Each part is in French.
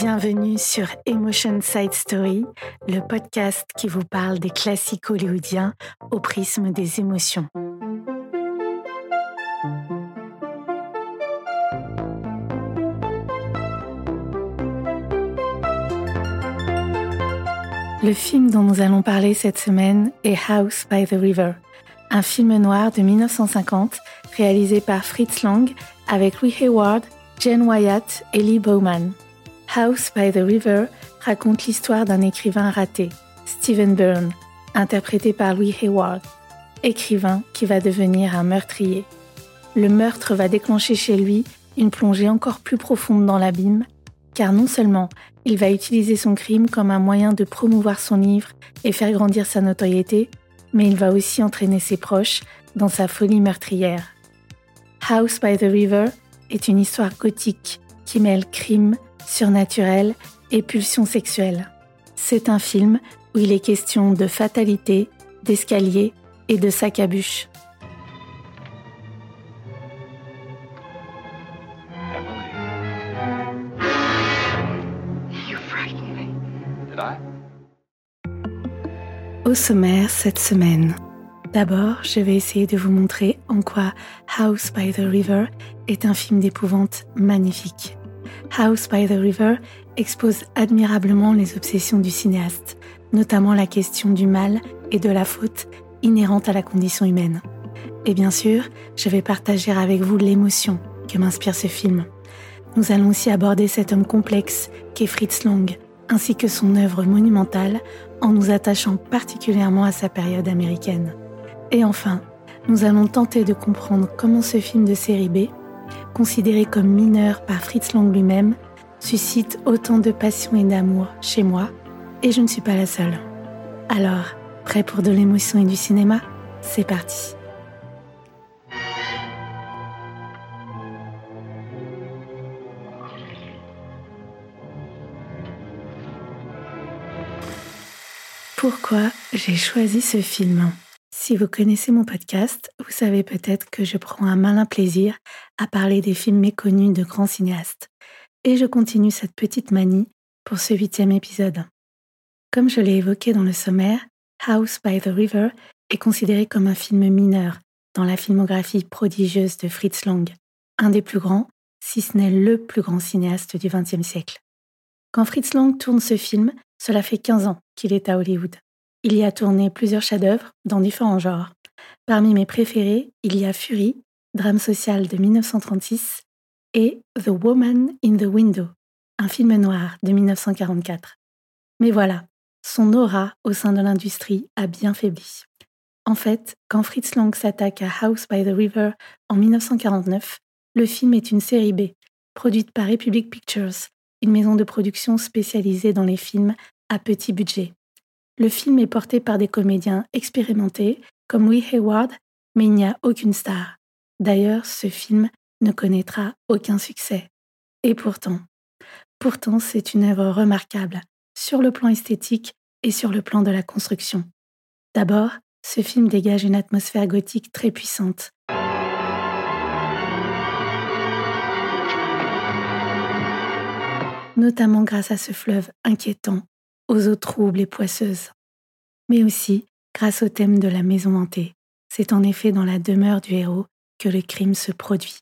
Bienvenue sur Emotion Side Story, le podcast qui vous parle des classiques hollywoodiens au prisme des émotions. Le film dont nous allons parler cette semaine est House by the River, un film noir de 1950 réalisé par Fritz Lang avec Louis Hayward, Jen Wyatt et Lee Bowman. House by the River raconte l'histoire d'un écrivain raté, Stephen Byrne, interprété par Louis Hayward, écrivain qui va devenir un meurtrier. Le meurtre va déclencher chez lui une plongée encore plus profonde dans l'abîme, car non seulement il va utiliser son crime comme un moyen de promouvoir son livre et faire grandir sa notoriété, mais il va aussi entraîner ses proches dans sa folie meurtrière. House by the River est une histoire gothique qui mêle crime, surnaturel et pulsion sexuelle. C'est un film où il est question de fatalité, d'escalier et de sac à bûche. Au sommaire cette semaine. D'abord, je vais essayer de vous montrer en quoi House by the River est un film d'épouvante magnifique. House by the River expose admirablement les obsessions du cinéaste, notamment la question du mal et de la faute inhérente à la condition humaine. Et bien sûr, je vais partager avec vous l'émotion que m'inspire ce film. Nous allons aussi aborder cet homme complexe qu'est Fritz Lang, ainsi que son œuvre monumentale en nous attachant particulièrement à sa période américaine. Et enfin, nous allons tenter de comprendre comment ce film de série B, considéré comme mineur par Fritz Lang lui-même, suscite autant de passion et d'amour chez moi, et je ne suis pas la seule. Alors, prêt pour de l'émotion et du cinéma? C'est parti. Pourquoi j'ai choisi ce film? Si vous connaissez mon podcast, vous savez peut-être que je prends un malin plaisir à parler des films méconnus de grands cinéastes. Et je continue cette petite manie pour ce huitième épisode. Comme je l'ai évoqué dans le sommaire, House by the River est considéré comme un film mineur dans la filmographie prodigieuse de Fritz Lang, un des plus grands, si ce n'est le plus grand cinéaste du XXe siècle. Quand Fritz Lang tourne ce film, cela fait 15 ans qu'il est à Hollywood. Il y a tourné plusieurs chefs-d'œuvre dans différents genres. Parmi mes préférés, il y a Fury, drame social de 1936, et The Woman in the Window, un film noir de 1944. Mais voilà, son aura au sein de l'industrie a bien faibli. En fait, quand Fritz Lang s'attaque à House by the River en 1949, le film est une série B, produite par Republic Pictures, une maison de production spécialisée dans les films à petit budget. Le film est porté par des comédiens expérimentés comme Louis Hayward, mais il n'y a aucune star. D'ailleurs, ce film ne connaîtra aucun succès. Et pourtant, pourtant c'est une œuvre remarquable sur le plan esthétique et sur le plan de la construction. D'abord, ce film dégage une atmosphère gothique très puissante, notamment grâce à ce fleuve inquiétant, aux eaux troubles et poisseuses, mais aussi grâce au thème de la maison hantée. C'est en effet dans la demeure du héros que le crime se produit.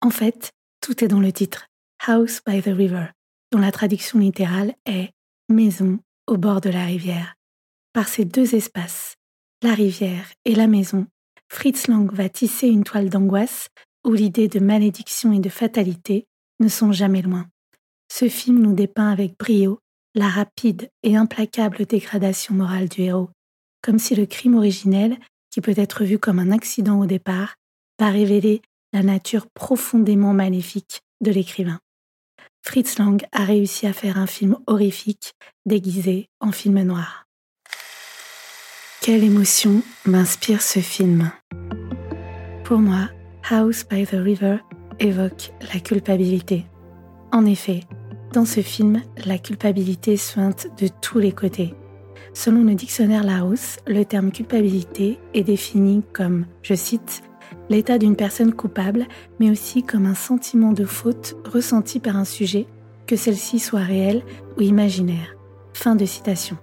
En fait, tout est dans le titre, House by the River, dont la traduction littérale est Maison au bord de la rivière. Par ces deux espaces, la rivière et la maison, Fritz Lang va tisser une toile d'angoisse où l'idée de malédiction et de fatalité ne sont jamais loin. Ce film nous dépeint avec brio la rapide et implacable dégradation morale du héros, comme si le crime originel, qui peut être vu comme un accident au départ, va révéler la nature profondément maléfique de l'écrivain. Fritz Lang a réussi à faire un film horrifique déguisé en film noir. Quelle émotion m'inspire ce film Pour moi, House by the River évoque la culpabilité. En effet, dans ce film, la culpabilité suinte de tous les côtés. Selon le dictionnaire Larousse, le terme culpabilité est défini comme, je cite, l'état d'une personne coupable, mais aussi comme un sentiment de faute ressenti par un sujet que celle-ci soit réelle ou imaginaire. Fin de citation.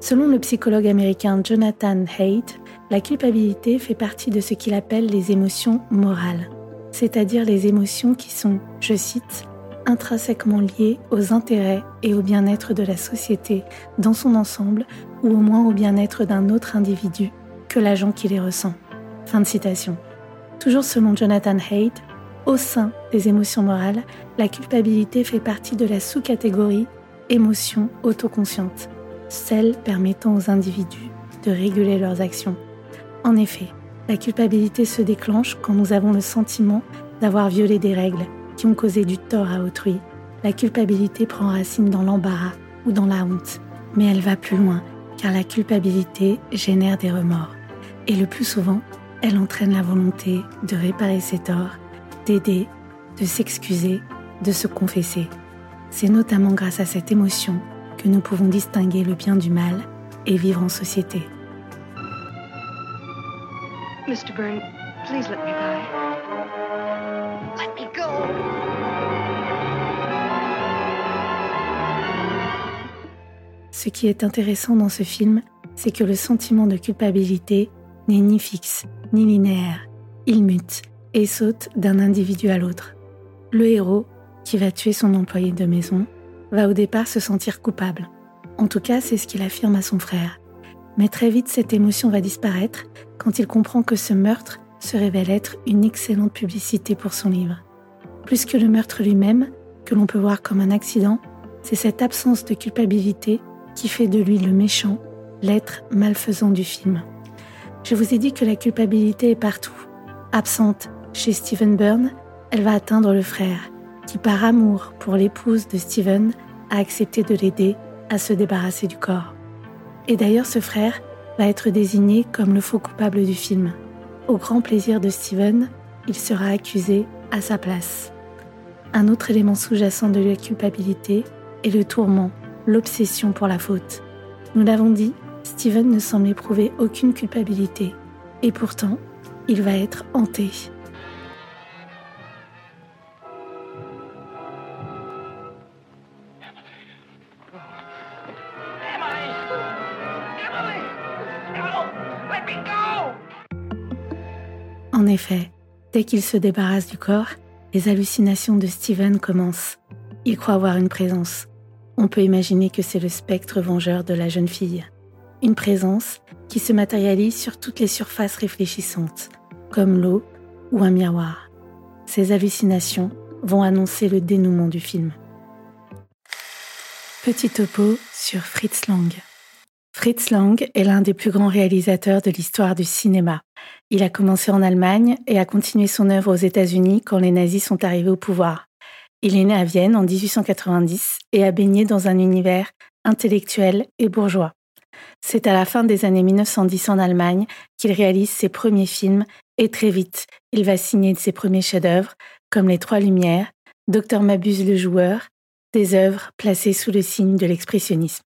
Selon le psychologue américain Jonathan Haidt, la culpabilité fait partie de ce qu'il appelle les émotions morales, c'est-à-dire les émotions qui sont, je cite, intrinsèquement liées aux intérêts et au bien-être de la société dans son ensemble ou au moins au bien-être d'un autre individu que l'agent qui les ressent. Fin de citation. Toujours selon Jonathan Haidt, au sein des émotions morales, la culpabilité fait partie de la sous-catégorie émotions autoconscientes, celle permettant aux individus de réguler leurs actions. En effet, la culpabilité se déclenche quand nous avons le sentiment d'avoir violé des règles qui ont causé du tort à autrui. La culpabilité prend racine dans l'embarras ou dans la honte, mais elle va plus loin car la culpabilité génère des remords. Et le plus souvent, elle entraîne la volonté de réparer ses torts d'aider, de s'excuser, de se confesser. C'est notamment grâce à cette émotion que nous pouvons distinguer le bien du mal et vivre en société. Mr. Please let me. Ce qui est intéressant dans ce film, c'est que le sentiment de culpabilité n'est ni fixe, ni linéaire. Il mute, et saute d'un individu à l'autre. Le héros, qui va tuer son employé de maison, va au départ se sentir coupable. En tout cas, c'est ce qu'il affirme à son frère. Mais très vite, cette émotion va disparaître quand il comprend que ce meurtre se révèle être une excellente publicité pour son livre. Plus que le meurtre lui-même, que l'on peut voir comme un accident, c'est cette absence de culpabilité qui fait de lui le méchant, l'être malfaisant du film. Je vous ai dit que la culpabilité est partout, absente chez Stephen Byrne, elle va atteindre le frère, qui par amour pour l'épouse de Stephen a accepté de l'aider à se débarrasser du corps. Et d'ailleurs ce frère va être désigné comme le faux coupable du film. Au grand plaisir de Stephen, il sera accusé à sa place. Un autre élément sous-jacent de la culpabilité est le tourment, l'obsession pour la faute. Nous l'avons dit, Stephen ne semble éprouver aucune culpabilité. Et pourtant, il va être hanté En effet, dès qu'il se débarrasse du corps, les hallucinations de Steven commencent. Il croit avoir une présence. On peut imaginer que c'est le spectre vengeur de la jeune fille. Une présence qui se matérialise sur toutes les surfaces réfléchissantes, comme l'eau ou un miroir. Ces hallucinations vont annoncer le dénouement du film. Petit topo sur Fritz Lang. Fritz Lang est l'un des plus grands réalisateurs de l'histoire du cinéma. Il a commencé en Allemagne et a continué son œuvre aux États-Unis quand les nazis sont arrivés au pouvoir. Il est né à Vienne en 1890 et a baigné dans un univers intellectuel et bourgeois. C'est à la fin des années 1910 en Allemagne qu'il réalise ses premiers films et très vite, il va signer ses premiers chefs-d'œuvre comme Les Trois Lumières, Docteur Mabuse le joueur, des œuvres placées sous le signe de l'expressionnisme.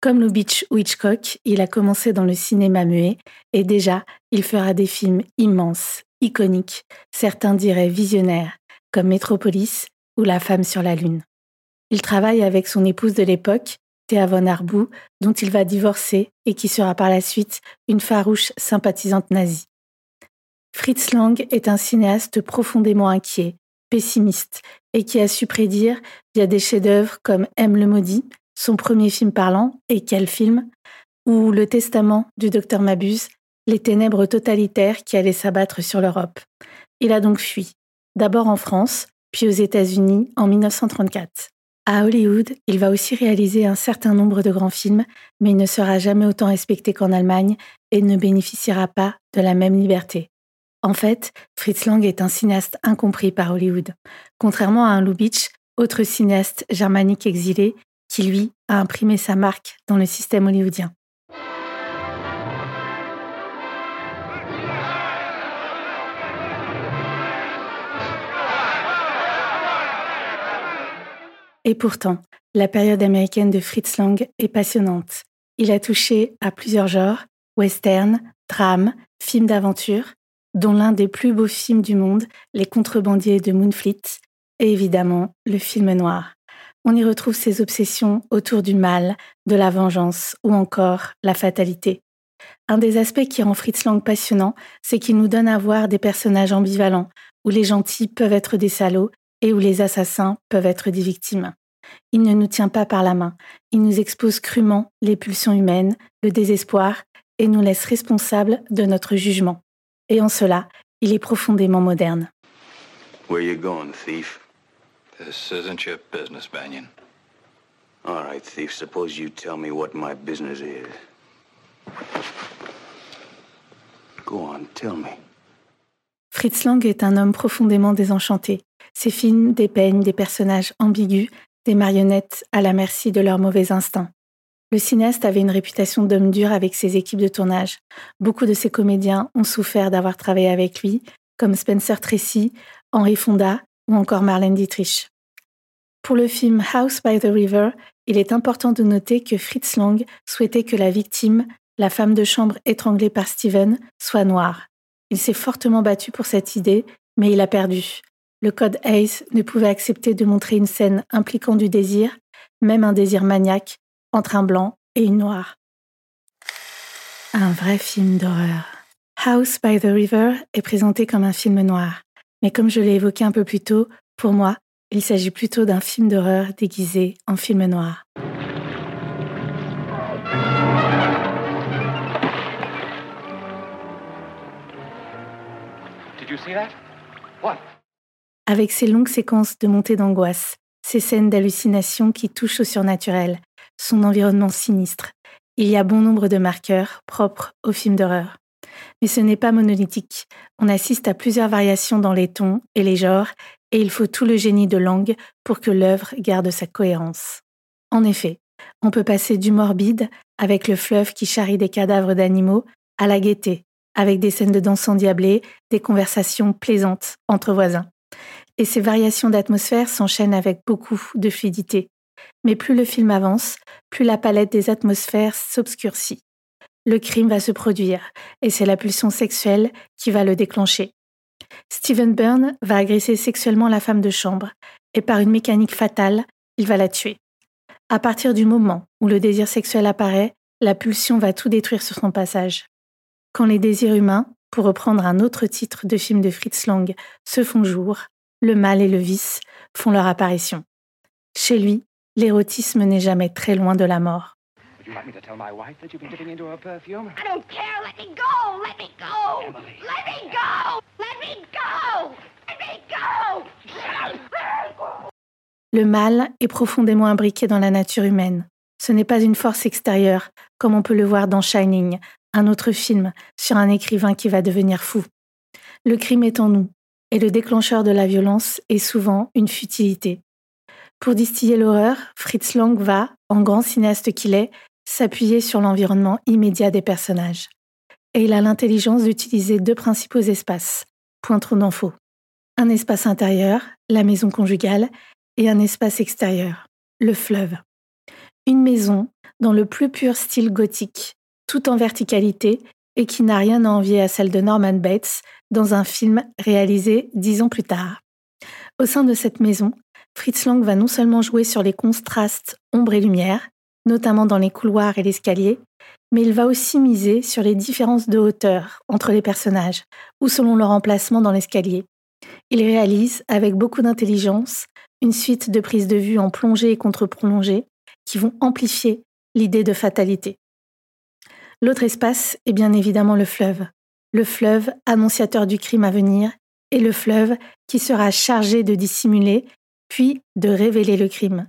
Comme Lubitsch ou Hitchcock, il a commencé dans le cinéma muet et déjà, il fera des films immenses, iconiques, certains diraient visionnaires, comme Metropolis ou La femme sur la lune. Il travaille avec son épouse de l'époque, Thea von Arbou, dont il va divorcer et qui sera par la suite une farouche sympathisante nazie. Fritz Lang est un cinéaste profondément inquiet, pessimiste, et qui a su prédire, via des chefs-d'œuvre comme M le maudit, son premier film parlant, et quel film, ou Le Testament du docteur Mabuse, les ténèbres totalitaires qui allaient s'abattre sur l'Europe. Il a donc fui, d'abord en France, puis aux États-Unis en 1934. À Hollywood, il va aussi réaliser un certain nombre de grands films, mais il ne sera jamais autant respecté qu'en Allemagne et ne bénéficiera pas de la même liberté. En fait, Fritz Lang est un cinéaste incompris par Hollywood. Contrairement à un Lubitsch, autre cinéaste germanique exilé, qui, lui, a imprimé sa marque dans le système hollywoodien. Et pourtant, la période américaine de Fritz Lang est passionnante. Il a touché à plusieurs genres, western, drame, films d'aventure, dont l'un des plus beaux films du monde, Les Contrebandiers de Moonfleet, et évidemment le film noir. on y retrouve ses obsessions autour du mal, de la vengeance ou encore la fatalité. Un des aspects qui rend Fritz Lang passionnant, c'est qu'il nous donne à voir des personnages ambivalents, où les gentils peuvent être des salauds et où les assassins peuvent être des victimes. Il ne nous tient pas par la main, il nous expose crûment les pulsions humaines, le désespoir, et nous laisse responsables de notre jugement. Et en cela, il est profondément moderne. Where you going, thief? This isn't your business, Banyan. All right, thief, suppose you tell me what my business is. Go on, tell me. Fritz Lang est un homme profondément désenchanté. Ses films dépeignent des personnages ambigus, des marionnettes à la merci de leurs mauvais instincts. Le cinéaste avait une réputation d'homme dur avec ses équipes de tournage. Beaucoup de ses comédiens ont souffert d'avoir travaillé avec lui, comme Spencer Tracy, Henry Fonda ou encore Marlène Dietrich. Pour le film House by the River, il est important de noter que Fritz Lang souhaitait que la victime, la femme de chambre étranglée par Steven, soit noire. Il s'est fortement battu pour cette idée, mais il a perdu. Le code ACE ne pouvait accepter de montrer une scène impliquant du désir, même un désir maniaque, entre un blanc et une noire. Un vrai film d'horreur. House by the River est présenté comme un film noir, mais comme je l'ai évoqué un peu plus tôt, pour moi, il s'agit plutôt d'un film d'horreur déguisé en film noir. Avec ses longues séquences de montée d'angoisse, ses scènes d'hallucination qui touchent au surnaturel, son environnement sinistre, il y a bon nombre de marqueurs propres au film d'horreur. Mais ce n'est pas monolithique. On assiste à plusieurs variations dans les tons et les genres, et il faut tout le génie de langue pour que l'œuvre garde sa cohérence. En effet, on peut passer du morbide, avec le fleuve qui charrie des cadavres d'animaux, à la gaieté, avec des scènes de danse endiablées, des conversations plaisantes entre voisins. Et ces variations d'atmosphère s'enchaînent avec beaucoup de fluidité. Mais plus le film avance, plus la palette des atmosphères s'obscurcit. Le crime va se produire, et c'est la pulsion sexuelle qui va le déclencher. Steven Byrne va agresser sexuellement la femme de chambre, et par une mécanique fatale, il va la tuer. À partir du moment où le désir sexuel apparaît, la pulsion va tout détruire sur son passage. Quand les désirs humains, pour reprendre un autre titre de film de Fritz Lang, se font jour, le mal et le vice font leur apparition. Chez lui, l'érotisme n'est jamais très loin de la mort. Le mal est profondément imbriqué dans la nature humaine. Ce n'est pas une force extérieure, comme on peut le voir dans Shining, un autre film sur un écrivain qui va devenir fou. Le crime est en nous, et le déclencheur de la violence est souvent une futilité. Pour distiller l'horreur, Fritz Lang va, en grand cinéaste qu'il est, s'appuyer sur l'environnement immédiat des personnages. Et il a l'intelligence d'utiliser deux principaux espaces, point trop d'infos. Un espace intérieur, la maison conjugale, et un espace extérieur, le fleuve. Une maison dans le plus pur style gothique, tout en verticalité et qui n'a rien à envier à celle de Norman Bates dans un film réalisé dix ans plus tard. Au sein de cette maison, Fritz Lang va non seulement jouer sur les contrastes ombre et lumière, notamment dans les couloirs et l'escalier, mais il va aussi miser sur les différences de hauteur entre les personnages ou selon leur emplacement dans l'escalier. Il réalise, avec beaucoup d'intelligence, une suite de prises de vue en plongée et contre-plongée qui vont amplifier l'idée de fatalité. L'autre espace est bien évidemment le fleuve. Le fleuve annonciateur du crime à venir et le fleuve qui sera chargé de dissimuler puis de révéler le crime.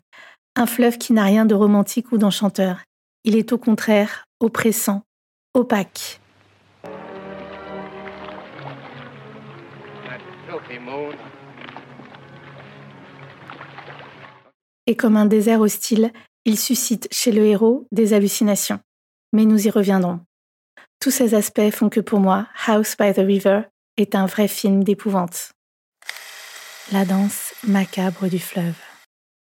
Un fleuve qui n'a rien de romantique ou d'enchanteur. Il est au contraire oppressant, opaque. Et comme un désert hostile, il suscite chez le héros des hallucinations mais nous y reviendrons. Tous ces aspects font que pour moi, House by the River est un vrai film d'épouvante. La danse macabre du fleuve.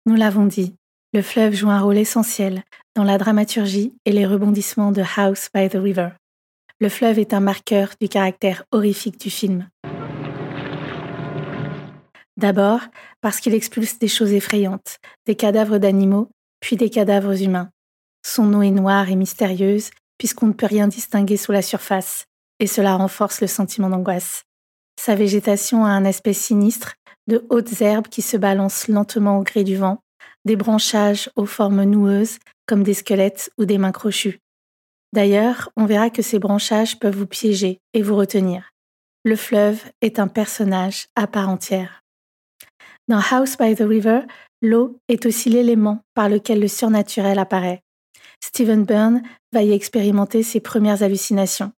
Nous l'avons dit, le fleuve joue un rôle essentiel dans la dramaturgie et les rebondissements de House by the River. Le fleuve est un marqueur du caractère horrifique du film. D'abord parce qu'il expulse des choses effrayantes, des cadavres d'animaux, puis des cadavres humains. Son eau est noire et mystérieuse, puisqu'on ne peut rien distinguer sous la surface, et cela renforce le sentiment d'angoisse. Sa végétation a un aspect sinistre, de hautes herbes qui se balancent lentement au gré du vent, des branchages aux formes noueuses, comme des squelettes ou des mains crochues. D'ailleurs, on verra que ces branchages peuvent vous piéger et vous retenir. Le fleuve est un personnage à part entière. Dans House by the River, l'eau est aussi l'élément par lequel le surnaturel apparaît. Stephen Byrne va y expérimenter ses premières hallucinations.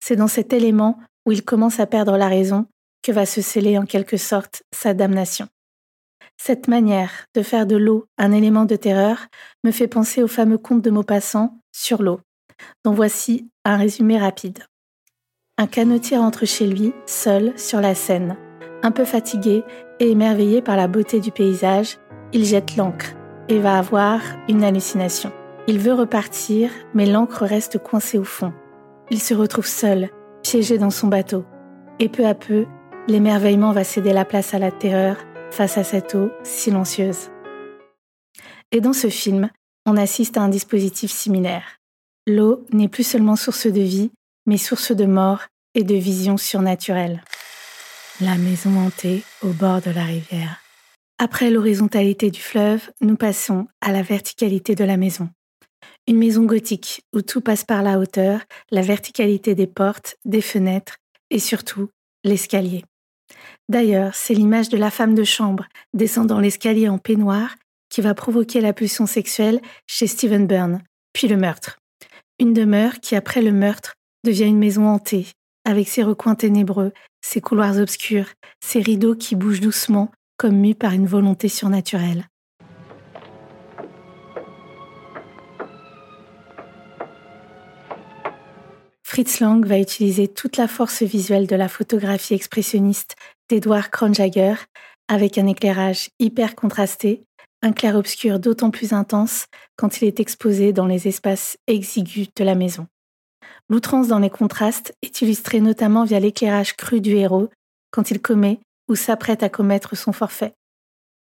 C'est dans cet élément où il commence à perdre la raison que va se sceller en quelque sorte sa damnation. Cette manière de faire de l'eau un élément de terreur me fait penser au fameux conte de Maupassant sur l'eau, dont voici un résumé rapide. Un canotier rentre chez lui, seul, sur la Seine. Un peu fatigué et émerveillé par la beauté du paysage, il jette l'ancre et va avoir une hallucination. Il veut repartir, mais l'ancre reste coincée au fond. Il se retrouve seul, piégé dans son bateau. Et peu à peu, l'émerveillement va céder la place à la terreur face à cette eau silencieuse. Et dans ce film, on assiste à un dispositif similaire. L'eau n'est plus seulement source de vie, mais source de mort et de vision surnaturelle. La maison hantée au bord de la rivière. Après l'horizontalité du fleuve, nous passons à la verticalité de la maison. Une maison gothique où tout passe par la hauteur, la verticalité des portes, des fenêtres et surtout l'escalier. D'ailleurs, c'est l'image de la femme de chambre descendant l'escalier en peignoir qui va provoquer la pulsion sexuelle chez Stephen Byrne, puis le meurtre. Une demeure qui, après le meurtre, devient une maison hantée, avec ses recoins ténébreux, ses couloirs obscurs, ses rideaux qui bougent doucement comme mus par une volonté surnaturelle. Fritz Lang va utiliser toute la force visuelle de la photographie expressionniste d'Edouard Kronjager avec un éclairage hyper contrasté, un clair-obscur d'autant plus intense quand il est exposé dans les espaces exigus de la maison. L'outrance dans les contrastes est illustrée notamment via l'éclairage cru du héros quand il commet ou s'apprête à commettre son forfait.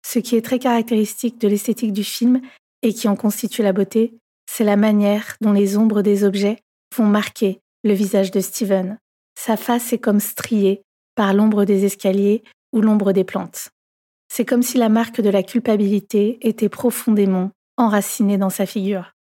Ce qui est très caractéristique de l'esthétique du film et qui en constitue la beauté, c'est la manière dont les ombres des objets vont marquer le visage de Steven. Sa face est comme striée par l'ombre des escaliers ou l'ombre des plantes. C'est comme si la marque de la culpabilité était profondément enracinée dans sa figure.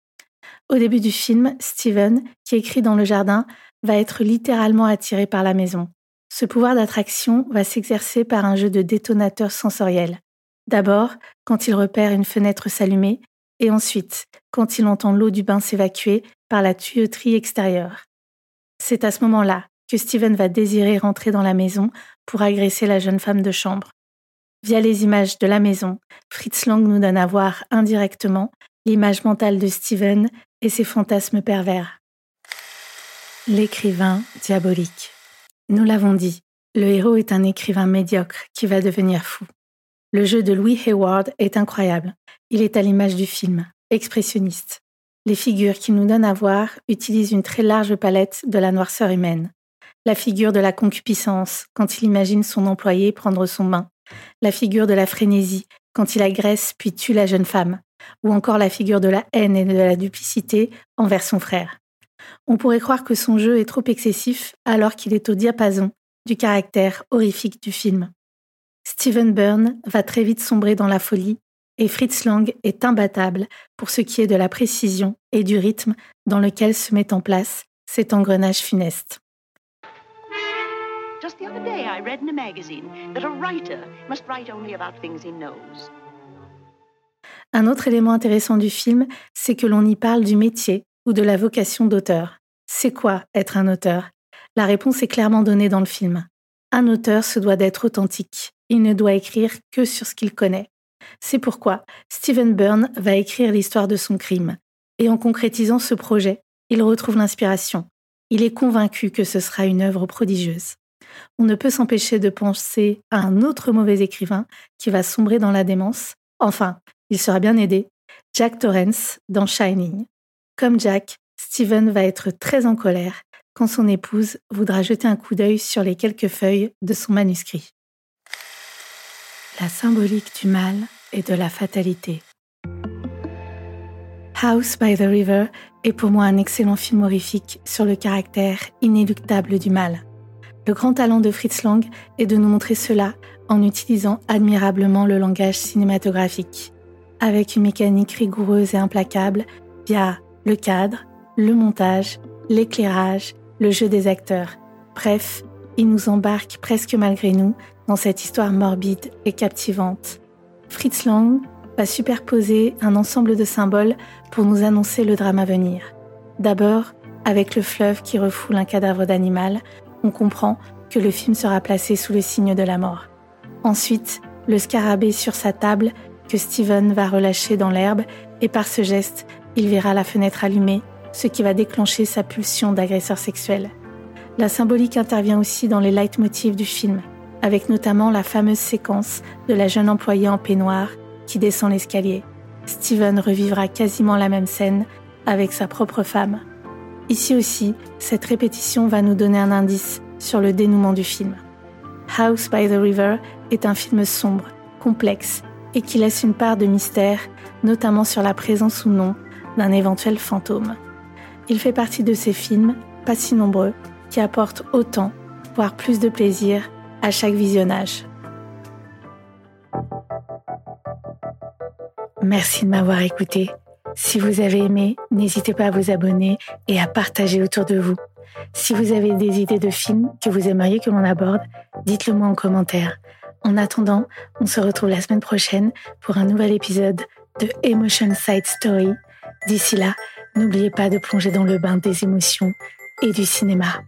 Au début du film, Steven, qui écrit dans le jardin, va être littéralement attiré par la maison. Ce pouvoir d'attraction va s'exercer par un jeu de détonateurs sensoriels. D'abord, quand il repère une fenêtre s'allumer, et ensuite, quand il entend l'eau du bain s'évacuer par la tuyauterie extérieure. C'est à ce moment-là que Steven va désirer rentrer dans la maison pour agresser la jeune femme de chambre. Via les images de la maison, Fritz Lang nous donne à voir indirectement l'image mentale de Steven et ses fantasmes pervers. L'écrivain diabolique. Nous l'avons dit, le héros est un écrivain médiocre qui va devenir fou. Le jeu de Louis Hayward est incroyable. Il est à l'image du film, expressionniste. Les figures qu'il nous donne à voir utilisent une très large palette de la noirceur humaine. La figure de la concupiscence, quand il imagine son employé prendre son bain. La figure de la frénésie, quand il agresse puis tue la jeune femme. Ou encore la figure de la haine et de la duplicité envers son frère. On pourrait croire que son jeu est trop excessif alors qu'il est au diapason du caractère horrifique du film. Stephen Byrne va très vite sombrer dans la folie et Fritz Lang est imbattable pour ce qui est de la précision et du rythme dans lequel se met en place cet engrenage funeste. Un autre élément intéressant du film, c'est que l'on y parle du métier ou de la vocation d'auteur. C'est quoi être un auteur? La réponse est clairement donnée dans le film. Un auteur se doit d'être authentique. Il ne doit écrire que sur ce qu'il connaît. C'est pourquoi Stephen Byrne va écrire l'histoire de son crime. Et en concrétisant ce projet, il retrouve l'inspiration. Il est convaincu que ce sera une œuvre prodigieuse. On ne peut s'empêcher de penser à un autre mauvais écrivain qui va sombrer dans la démence. Enfin, il sera bien aidé, Jack Torrance dans Shining. Comme Jack, Stephen va être très en colère quand son épouse voudra jeter un coup d'œil sur les quelques feuilles de son manuscrit. La symbolique du mal et de la fatalité. House by the River est pour moi un excellent film horrifique sur le caractère inéluctable du mal. Le grand talent de Fritz Lang est de nous montrer cela en utilisant admirablement le langage cinématographique, avec une mécanique rigoureuse et implacable via le cadre, le montage, l'éclairage, le jeu des acteurs. Bref, il nous embarque presque malgré nous dans cette histoire morbide et captivante. Fritz Lang va superposer un ensemble de symboles pour nous annoncer le drame à venir. D'abord, avec le fleuve qui refoule un cadavre d'animal, on comprend que le film sera placé sous le signe de la mort. Ensuite, le scarabée sur sa table que Steven va relâcher dans l'herbe et par ce geste, il verra la fenêtre allumée, ce qui va déclencher sa pulsion d'agresseur sexuel. La symbolique intervient aussi dans les leitmotivs du film, avec notamment la fameuse séquence de la jeune employée en peignoir qui descend l'escalier. Steven revivra quasiment la même scène avec sa propre femme. Ici aussi, cette répétition va nous donner un indice sur le dénouement du film. House by the River est un film sombre, complexe et qui laisse une part de mystère, notamment sur la présence ou non d'un éventuel fantôme. Il fait partie de ces films, pas si nombreux, qui apportent autant, voire plus de plaisir à chaque visionnage. Merci de m'avoir écouté. Si vous avez aimé, n'hésitez pas à vous abonner et à partager autour de vous. Si vous avez des idées de films que vous aimeriez que l'on aborde, dites-le moi en commentaire. En attendant, on se retrouve la semaine prochaine pour un nouvel épisode de Emotion Side Story. D'ici là, n'oubliez pas de plonger dans le bain des émotions et du cinéma.